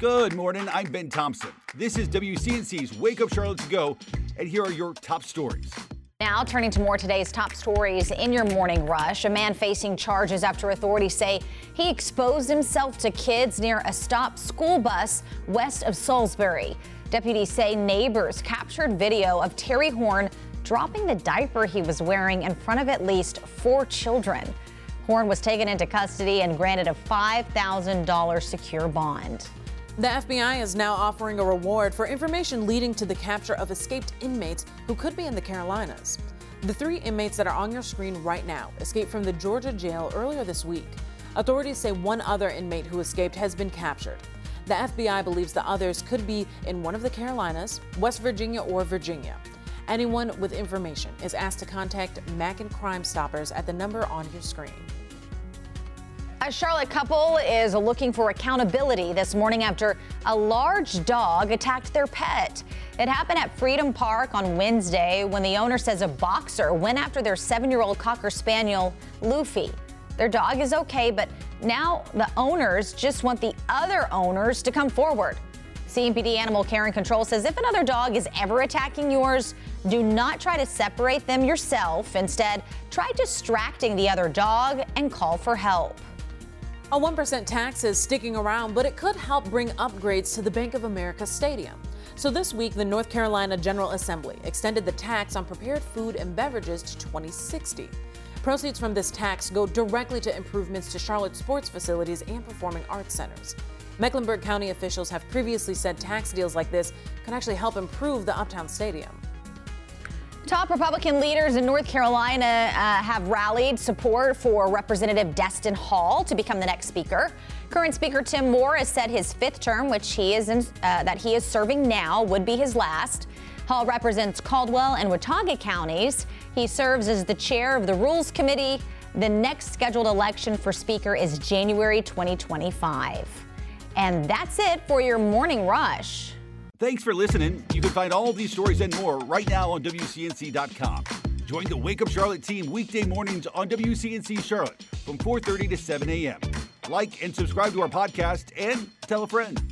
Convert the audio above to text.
Good morning. I'm Ben Thompson. This is WCNC's Wake Up Charlotte to Go, and here are your top stories. Now, turning to more today's top stories in your morning rush. A man facing charges after authorities say he exposed himself to kids near a stopped school bus west of Salisbury. Deputies say neighbors captured video of Terry Horn dropping the diaper he was wearing in front of at least four children. Horn was taken into custody and granted a $5,000 secure bond. The FBI is now offering a reward for information leading to the capture of escaped inmates who could be in the Carolinas. The three inmates that are on your screen right now escaped from the Georgia jail earlier this week. Authorities say one other inmate who escaped has been captured. The FBI believes the others could be in one of the Carolinas, West Virginia, or Virginia. Anyone with information is asked to contact Macon Crime Stoppers at the number on your screen. A Charlotte couple is looking for accountability this morning after a large dog attacked their pet. It happened at Freedom Park on Wednesday when the owner says a boxer went after their seven year old Cocker Spaniel, Luffy. Their dog is okay, but now the owners just want the other owners to come forward. CMPD Animal Care and Control says if another dog is ever attacking yours, do not try to separate them yourself. Instead, try distracting the other dog and call for help. A 1% tax is sticking around, but it could help bring upgrades to the Bank of America Stadium. So this week, the North Carolina General Assembly extended the tax on prepared food and beverages to 2060. Proceeds from this tax go directly to improvements to Charlotte sports facilities and performing arts centers. Mecklenburg County officials have previously said tax deals like this could actually help improve the Uptown Stadium. Top Republican leaders in North Carolina uh, have rallied support for Representative Destin Hall to become the next speaker. Current Speaker Tim Moore has said his fifth term, which he is in, uh, that he is serving now, would be his last. Hall represents Caldwell and Watauga counties. He serves as the chair of the Rules Committee. The next scheduled election for Speaker is January 2025. And that's it for your morning rush. Thanks for listening. You can find all these stories and more right now on WCNC.com. Join the Wake Up Charlotte team weekday mornings on WCNC Charlotte from 4:30 to 7 a.m. Like and subscribe to our podcast and tell a friend.